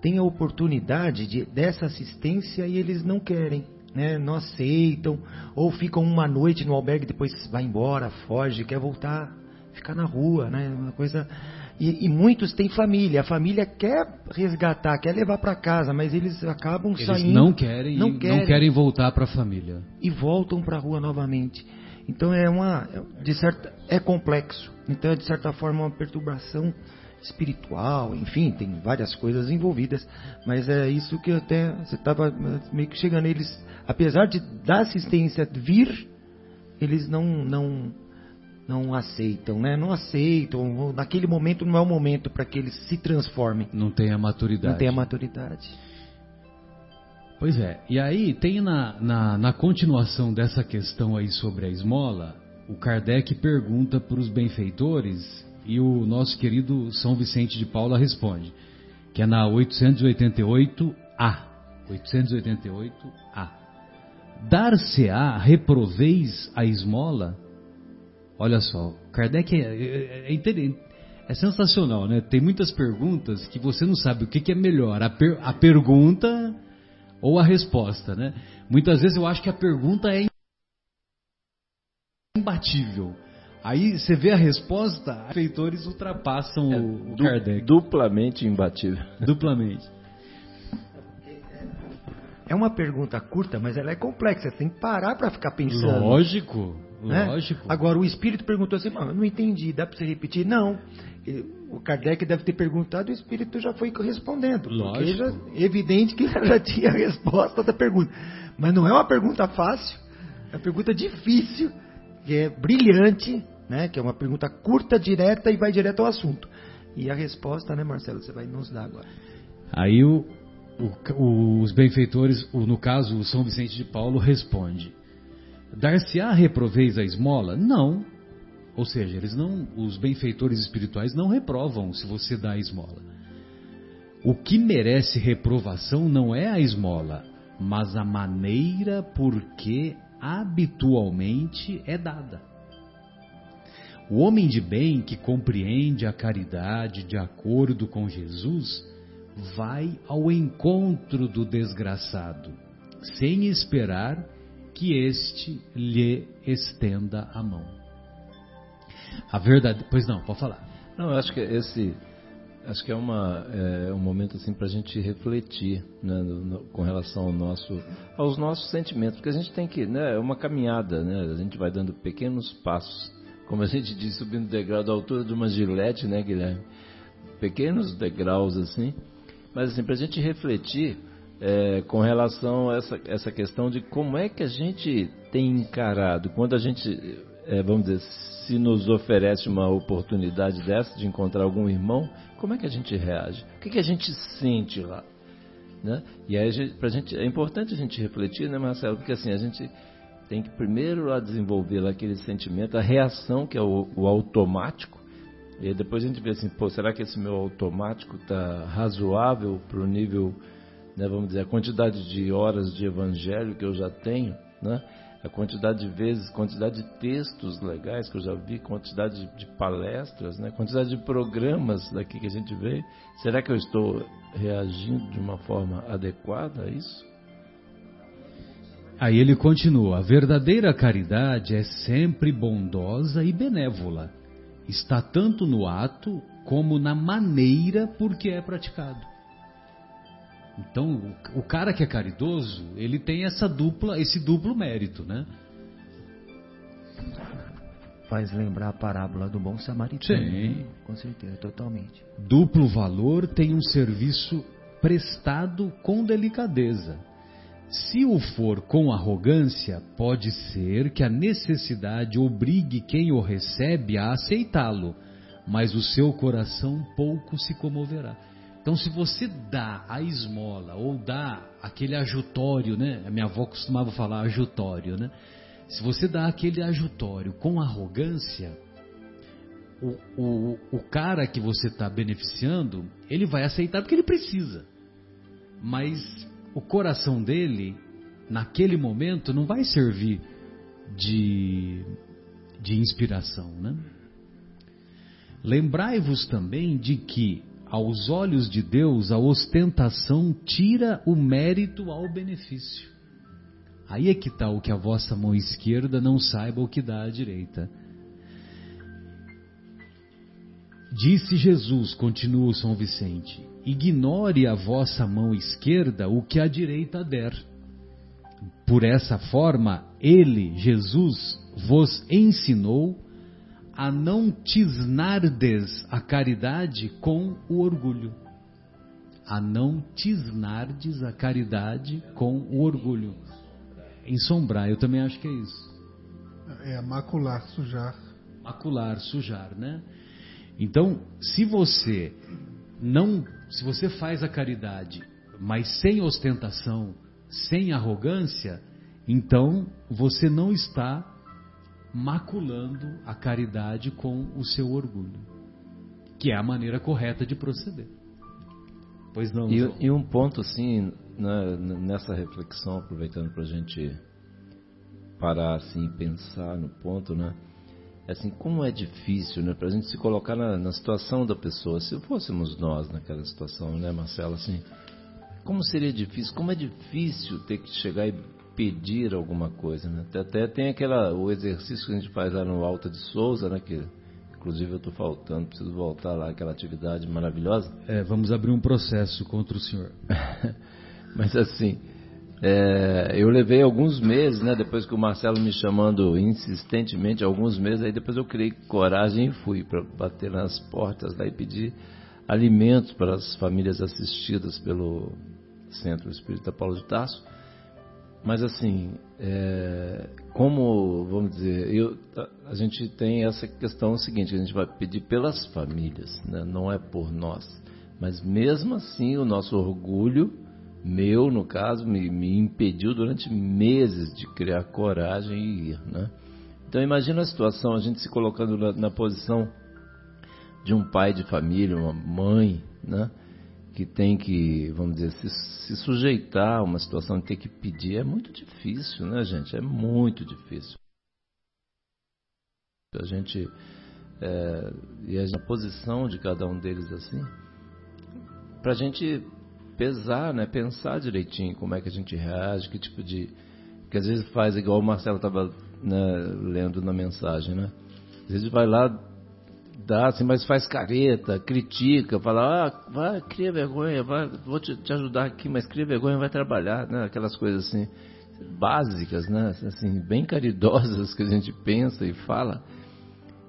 têm a oportunidade de, dessa assistência e eles não querem né, não aceitam, ou ficam uma noite no albergue, depois vai embora, foge, quer voltar, ficar na rua, né, uma coisa. E, e muitos têm família, a família quer resgatar, quer levar para casa, mas eles acabam eles saindo. Não querem, não querem, não querem voltar para a família e voltam para a rua novamente. Então é uma, de certa, é complexo. Então é de certa forma uma perturbação espiritual, enfim, tem várias coisas envolvidas, mas é isso que até você estava meio que chegando. Eles, apesar de da assistência vir, eles não não não aceitam, né? Não aceitam. Naquele momento não é o momento para que eles se transformem. Não tem a maturidade. Não tem a maturidade. Pois é. E aí tem na, na, na continuação dessa questão aí sobre a esmola, o Kardec pergunta para os benfeitores e o nosso querido São Vicente de Paula responde, que é na 888A. 888A. Dar-se-á reproveis a esmola? Olha só, Kardec é, é, é, é, sensacional, né? Tem muitas perguntas que você não sabe o que, que é melhor, a, per, a pergunta ou a resposta, né? Muitas vezes eu acho que a pergunta é imbatível. Aí você vê a resposta, os feitores ultrapassam é, o, du Kardec. Duplamente imbatível. [LAUGHS] Duplamente. É uma pergunta curta, mas ela é complexa. Você tem que parar para ficar pensando. Lógico, né? lógico. Agora, o espírito perguntou assim, mas não entendi, dá para você repetir? Não. O Kardec deve ter perguntado e o espírito já foi respondendo. Lógico. Já, evidente que [LAUGHS] já tinha a resposta da pergunta. Mas não é uma pergunta fácil, é uma pergunta difícil, que é brilhante, né? Que é uma pergunta curta, direta e vai direto ao assunto. E a resposta, né, Marcelo, você vai nos dar agora. Aí o, o, os benfeitores, no caso o São Vicente de Paulo, responde: Dar-se-á reproveis a esmola? Não. Ou seja, eles não, os benfeitores espirituais não reprovam se você dá a esmola. O que merece reprovação não é a esmola, mas a maneira por que habitualmente é dada. O homem de bem que compreende a caridade de acordo com Jesus vai ao encontro do desgraçado, sem esperar que este lhe estenda a mão. A verdade, pois não, pode falar. Não, eu acho que esse, acho que é uma é um momento assim para a gente refletir, né, no, no, com relação ao nosso, aos nossos sentimentos, porque a gente tem que, né, é uma caminhada, né, a gente vai dando pequenos passos como a gente diz, subindo degrau da altura de uma gilete, né, Guilherme? Pequenos degraus assim. Mas assim, para a gente refletir é, com relação a essa, essa questão de como é que a gente tem encarado, quando a gente, é, vamos dizer, se nos oferece uma oportunidade dessa de encontrar algum irmão, como é que a gente reage? O que, que a gente sente lá? Né? E aí, pra gente, é importante a gente refletir, né, Marcelo? Porque assim, a gente tem que primeiro lá desenvolver lá aquele sentimento, a reação que é o, o automático, e depois a gente vê assim, pô, será que esse meu automático está razoável para o nível, né, vamos dizer, a quantidade de horas de evangelho que eu já tenho, né? A quantidade de vezes, quantidade de textos legais que eu já vi, quantidade de, de palestras, né? Quantidade de programas daqui que a gente vê. Será que eu estou reagindo de uma forma adequada a isso? Aí ele continua: a verdadeira caridade é sempre bondosa e benévola. Está tanto no ato como na maneira por que é praticado. Então, o cara que é caridoso, ele tem essa dupla, esse duplo mérito, né? faz lembrar a parábola do bom samaritano. Sim. Né? Com certeza, totalmente. Duplo valor tem um serviço prestado com delicadeza. Se o for com arrogância, pode ser que a necessidade obrigue quem o recebe a aceitá-lo, mas o seu coração pouco se comoverá. Então, se você dá a esmola ou dá aquele ajutório, né? A minha avó costumava falar ajutório, né? Se você dá aquele ajutório com arrogância, o, o, o cara que você está beneficiando, ele vai aceitar porque ele precisa. Mas o coração dele, naquele momento, não vai servir de, de inspiração. Né? Lembrai-vos também de que, aos olhos de Deus, a ostentação tira o mérito ao benefício. Aí é que está o que a vossa mão esquerda não saiba o que dá à direita. Disse Jesus, continua São Vicente, ignore a vossa mão esquerda o que a direita der. Por essa forma, ele, Jesus, vos ensinou a não tisnardes a caridade com o orgulho. A não tisnardes a caridade com o orgulho ensombrar, eu também acho que é isso. É macular, sujar. Macular, sujar, né? Então, se você não, se você faz a caridade, mas sem ostentação, sem arrogância, então você não está maculando a caridade com o seu orgulho, que é a maneira correta de proceder. Pois não. E, e um ponto assim né, nessa reflexão, aproveitando para a gente parar assim pensar no ponto, né? É assim, como é difícil, né? Para a gente se colocar na, na, situação da pessoa. Se fôssemos nós naquela situação, né, Marcelo? Assim, como seria difícil? Como é difícil ter que chegar e pedir alguma coisa, né? Até tem aquela o exercício que a gente faz lá no Alta de Souza, né? Que inclusive eu estou faltando, preciso voltar lá aquela atividade maravilhosa. É, vamos abrir um processo contra o senhor. [LAUGHS] Mas assim, é, eu levei alguns meses, né? Depois que o Marcelo me chamando insistentemente, alguns meses, aí depois eu criei coragem e fui para bater nas portas lá e pedir alimentos para as famílias assistidas pelo Centro Espírita Paulo de Tarso. Mas assim, é, como, vamos dizer, eu, a gente tem essa questão seguinte, a gente vai pedir pelas famílias, né? não é por nós. Mas mesmo assim, o nosso orgulho meu, no caso, me, me impediu durante meses de criar coragem e ir. Né? Então imagina a situação, a gente se colocando na, na posição de um pai de família, uma mãe, né? Que tem que, vamos dizer, se, se, sujeitar a uma situação de ter que pedir, é muito difícil, né, gente? É muito difícil. A gente, é, e a posição de cada um deles assim, para a gente pesar, né? Pensar direitinho como é que a gente reage, que tipo de. Que às vezes faz igual o Marcelo estava né, lendo na mensagem, né? Às vezes vai lá, dá assim, mas faz careta, critica, fala, ah, vai, cria vergonha, vai, vou te, te ajudar aqui, mas cria vergonha, vai trabalhar, né? Aquelas coisas assim, básicas, né? Assim, bem caridosas que a gente pensa e fala.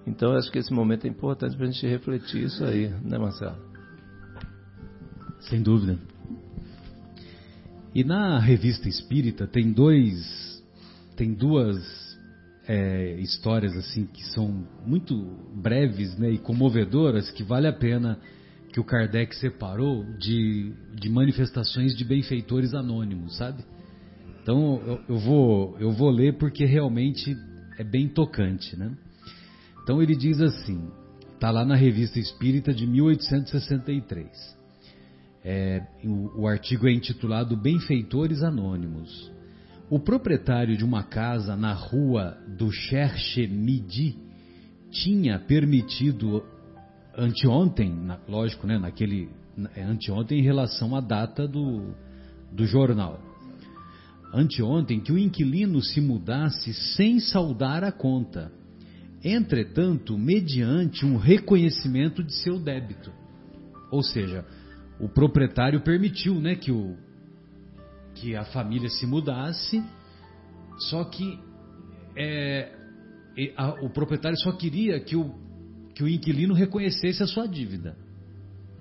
Então, acho que esse momento é importante para a gente refletir isso aí, né, Marcelo? Sem dúvida. E na revista Espírita tem dois, tem duas é, histórias assim que são muito breves, né, e comovedoras que vale a pena que o Kardec separou de, de manifestações de benfeitores anônimos, sabe? Então eu, eu, vou eu vou ler porque realmente é bem tocante, né? Então ele diz assim, está lá na Revista Espírita de 1863. É, o, o artigo é intitulado Benfeitores Anônimos. O proprietário de uma casa na rua do Cherche Midi tinha permitido anteontem, na, lógico, né, naquele é, anteontem em relação à data do, do jornal. Anteontem que o inquilino se mudasse sem saldar a conta. Entretanto, mediante um reconhecimento de seu débito. Ou seja, o proprietário permitiu, né, que o que a família se mudasse, só que é, a, o proprietário só queria que o, que o inquilino reconhecesse a sua dívida.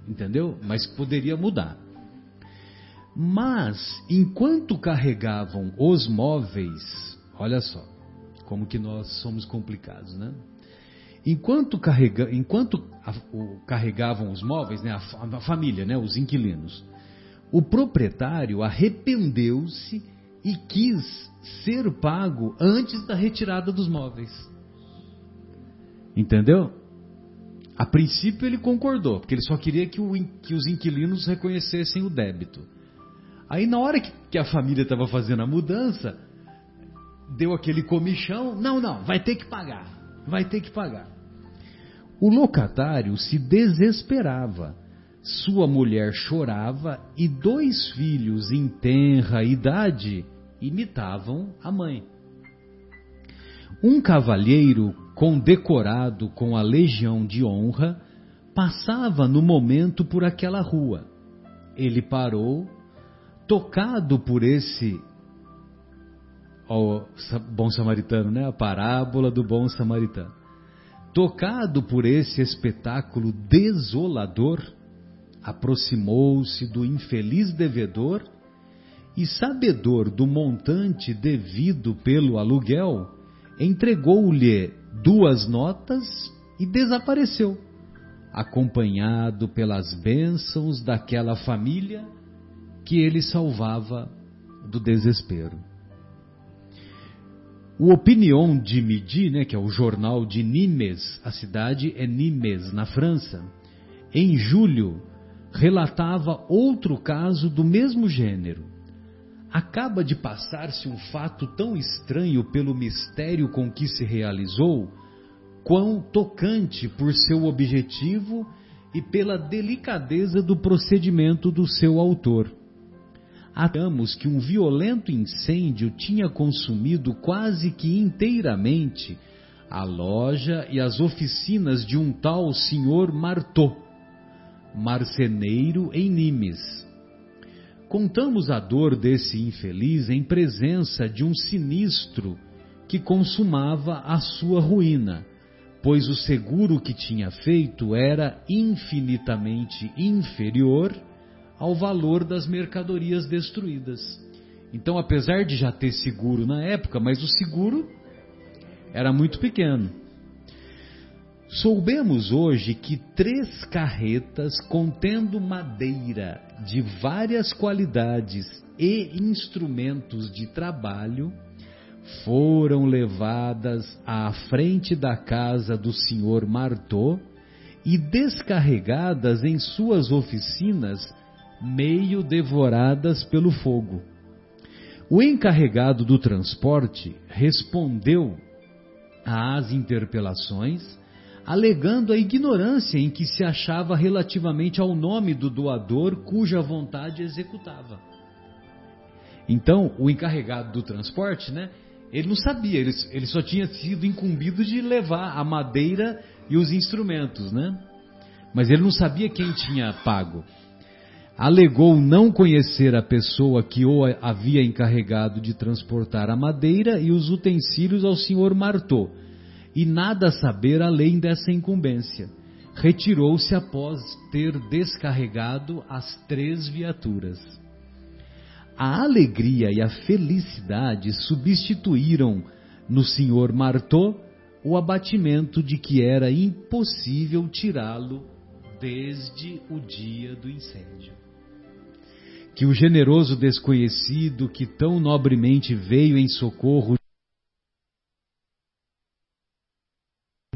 Entendeu? Mas poderia mudar. Mas, enquanto carregavam os móveis, olha só, como que nós somos complicados, né? Enquanto, carrega, enquanto a, o, carregavam os móveis, né, a, a família, né, os inquilinos, o proprietário arrependeu-se e quis ser pago antes da retirada dos móveis. Entendeu? A princípio ele concordou, porque ele só queria que, o, que os inquilinos reconhecessem o débito. Aí na hora que, que a família estava fazendo a mudança, deu aquele comichão, não, não, vai ter que pagar, vai ter que pagar. O locatário se desesperava. Sua mulher chorava e dois filhos em tenra idade imitavam a mãe. Um cavalheiro condecorado com a Legião de Honra passava no momento por aquela rua. Ele parou, tocado por esse ó, bom samaritano, né? A parábola do bom samaritano. Tocado por esse espetáculo desolador, aproximou-se do infeliz devedor e, sabedor do montante devido pelo aluguel, entregou-lhe duas notas e desapareceu, acompanhado pelas bênçãos daquela família que ele salvava do desespero. O Opinion de Midi, né, que é o jornal de Nimes, a cidade é Nimes, na França, em julho relatava outro caso do mesmo gênero. Acaba de passar-se um fato tão estranho pelo mistério com que se realizou, quão tocante por seu objetivo e pela delicadeza do procedimento do seu autor. Achamos que um violento incêndio tinha consumido quase que inteiramente a loja e as oficinas de um tal senhor Martot, marceneiro em Nimes. Contamos a dor desse infeliz em presença de um sinistro que consumava a sua ruína, pois o seguro que tinha feito era infinitamente inferior ao valor das mercadorias destruídas. Então, apesar de já ter seguro na época, mas o seguro era muito pequeno. Soubemos hoje que três carretas contendo madeira de várias qualidades e instrumentos de trabalho foram levadas à frente da casa do senhor Martot e descarregadas em suas oficinas, meio devoradas pelo fogo. O encarregado do transporte respondeu às interpelações alegando a ignorância em que se achava relativamente ao nome do doador cuja vontade executava. Então, o encarregado do transporte, né, ele não sabia, ele, ele só tinha sido incumbido de levar a madeira e os instrumentos, né? Mas ele não sabia quem tinha pago. Alegou não conhecer a pessoa que o havia encarregado de transportar a madeira e os utensílios ao senhor Martot e nada saber além dessa incumbência. Retirou-se após ter descarregado as três viaturas. A alegria e a felicidade substituíram no senhor Martot o abatimento de que era impossível tirá-lo desde o dia do incêndio. Que o generoso desconhecido que tão nobremente veio em socorro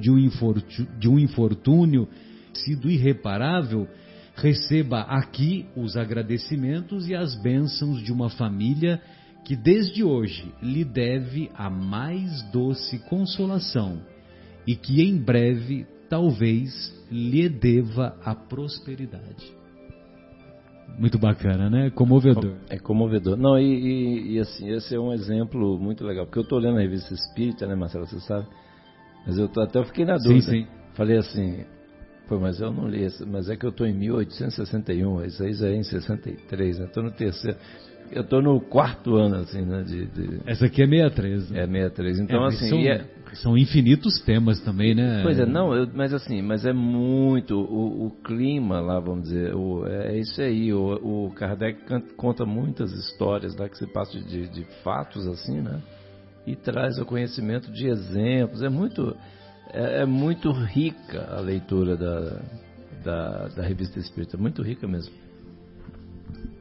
de um, infortúnio, de um infortúnio sido irreparável, receba aqui os agradecimentos e as bênçãos de uma família que desde hoje lhe deve a mais doce consolação e que em breve talvez lhe deva a prosperidade. Muito bacana, né? Comovedor. É comovedor. Não, e, e, e assim, esse é um exemplo muito legal, porque eu estou lendo a revista Espírita, né, Marcelo? Você sabe? Mas eu tô, até fiquei na dúvida. Sim, sim. Falei assim, pô, mas eu não li, mas é que eu estou em 1861, isso aí já é em 63, né? Estou no terceiro. Eu estou no quarto ano, assim, né? De, de... Essa aqui é 63. Né? É 63. Então, é, assim, são... é, São infinitos temas também, né? Pois é, não, eu, mas assim, mas é muito o, o clima lá, vamos dizer, o, é isso aí. O, o Kardec conta muitas histórias lá que se passa de, de fatos assim, né? E traz o conhecimento de exemplos. É muito, é, é muito rica a leitura da, da, da revista Espírita, muito rica mesmo.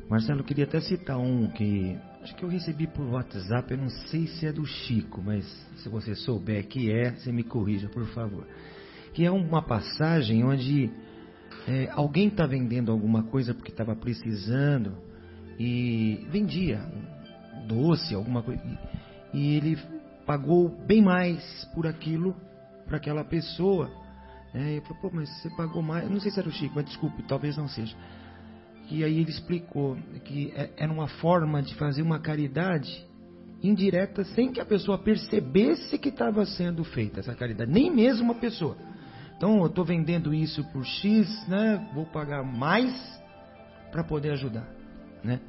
Marcelo, eu queria até citar um que acho que eu recebi por WhatsApp, eu não sei se é do Chico, mas se você souber que é, você me corrija, por favor. Que é uma passagem onde é, alguém está vendendo alguma coisa porque estava precisando e vendia doce, alguma coisa, e ele pagou bem mais por aquilo para aquela pessoa. É, eu falei, pô, mas você pagou mais. Não sei se era o Chico, mas desculpe, talvez não seja que aí ele explicou que é, era uma forma de fazer uma caridade indireta sem que a pessoa percebesse que estava sendo feita essa caridade, nem mesmo uma pessoa. Então eu estou vendendo isso por X, né? Vou pagar mais para poder ajudar, né?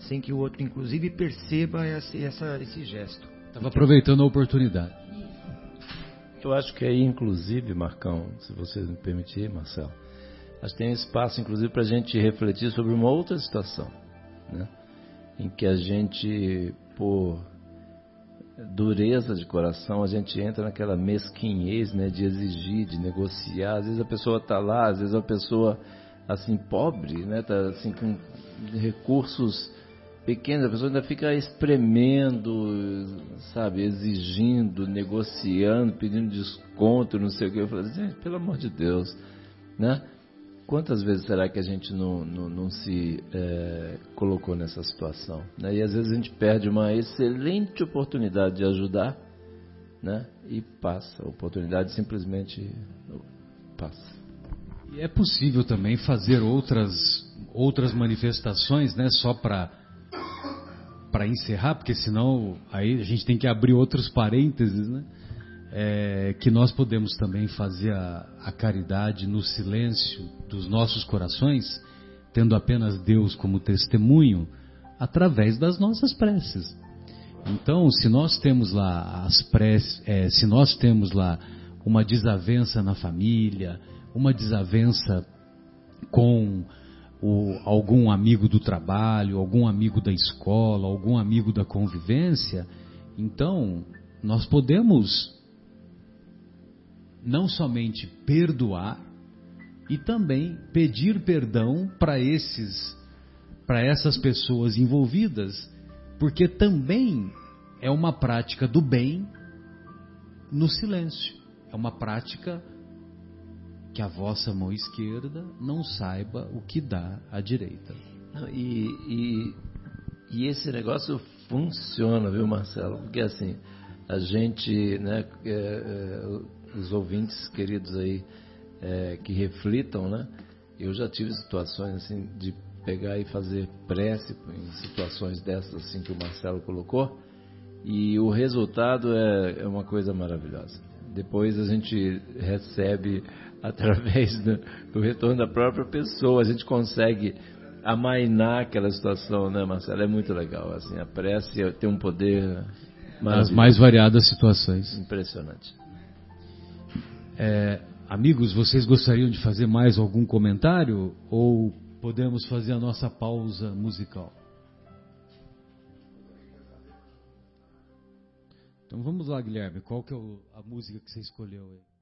Sem que o outro, inclusive, perceba essa, esse gesto. Estava aproveitando a oportunidade. Eu acho que aí, inclusive, Marcão, se você me permitir, Marcelo, mas tem espaço, inclusive, para a gente refletir sobre uma outra situação, né? em que a gente, por dureza de coração, a gente entra naquela mesquinhez né, de exigir, de negociar. Às vezes a pessoa está lá, às vezes a pessoa assim pobre, né, tá assim com recursos pequenos, a pessoa ainda fica espremendo, sabe, exigindo, negociando, pedindo desconto, não sei o que. Eu falo, gente, pelo amor de Deus, né? Quantas vezes será que a gente não, não, não se é, colocou nessa situação? Né? E às vezes a gente perde uma excelente oportunidade de ajudar né? e passa. A oportunidade simplesmente passa. E é possível também fazer outras, outras manifestações, né? só para para encerrar, porque senão aí a gente tem que abrir outros parênteses, né? é, que nós podemos também fazer a, a caridade no silêncio dos nossos corações, tendo apenas Deus como testemunho, através das nossas preces. Então, se nós temos lá as preces, é, se nós temos lá uma desavença na família, uma desavença com o, algum amigo do trabalho, algum amigo da escola, algum amigo da convivência, então nós podemos não somente perdoar e também pedir perdão para esses para essas pessoas envolvidas, porque também é uma prática do bem no silêncio. É uma prática que a vossa mão esquerda não saiba o que dá à direita. E, e, e esse negócio funciona, viu, Marcelo? Porque assim, a gente, né, é, é, os ouvintes queridos aí é, que reflitam, né? Eu já tive situações assim de pegar e fazer prece em situações dessas assim que o Marcelo colocou e o resultado é, é uma coisa maravilhosa. Depois a gente recebe através do, do, retorno da própria pessoa, a gente consegue amainar aquela situação, né, Marcelo? É muito legal. Assim, a prece tem um poder nas mais variadas situações. Impressionante. É, amigos, vocês gostariam de fazer mais algum comentário ou podemos fazer a nossa pausa musical? Então vamos lá, Guilherme. Qual que é a música que você escolheu aí?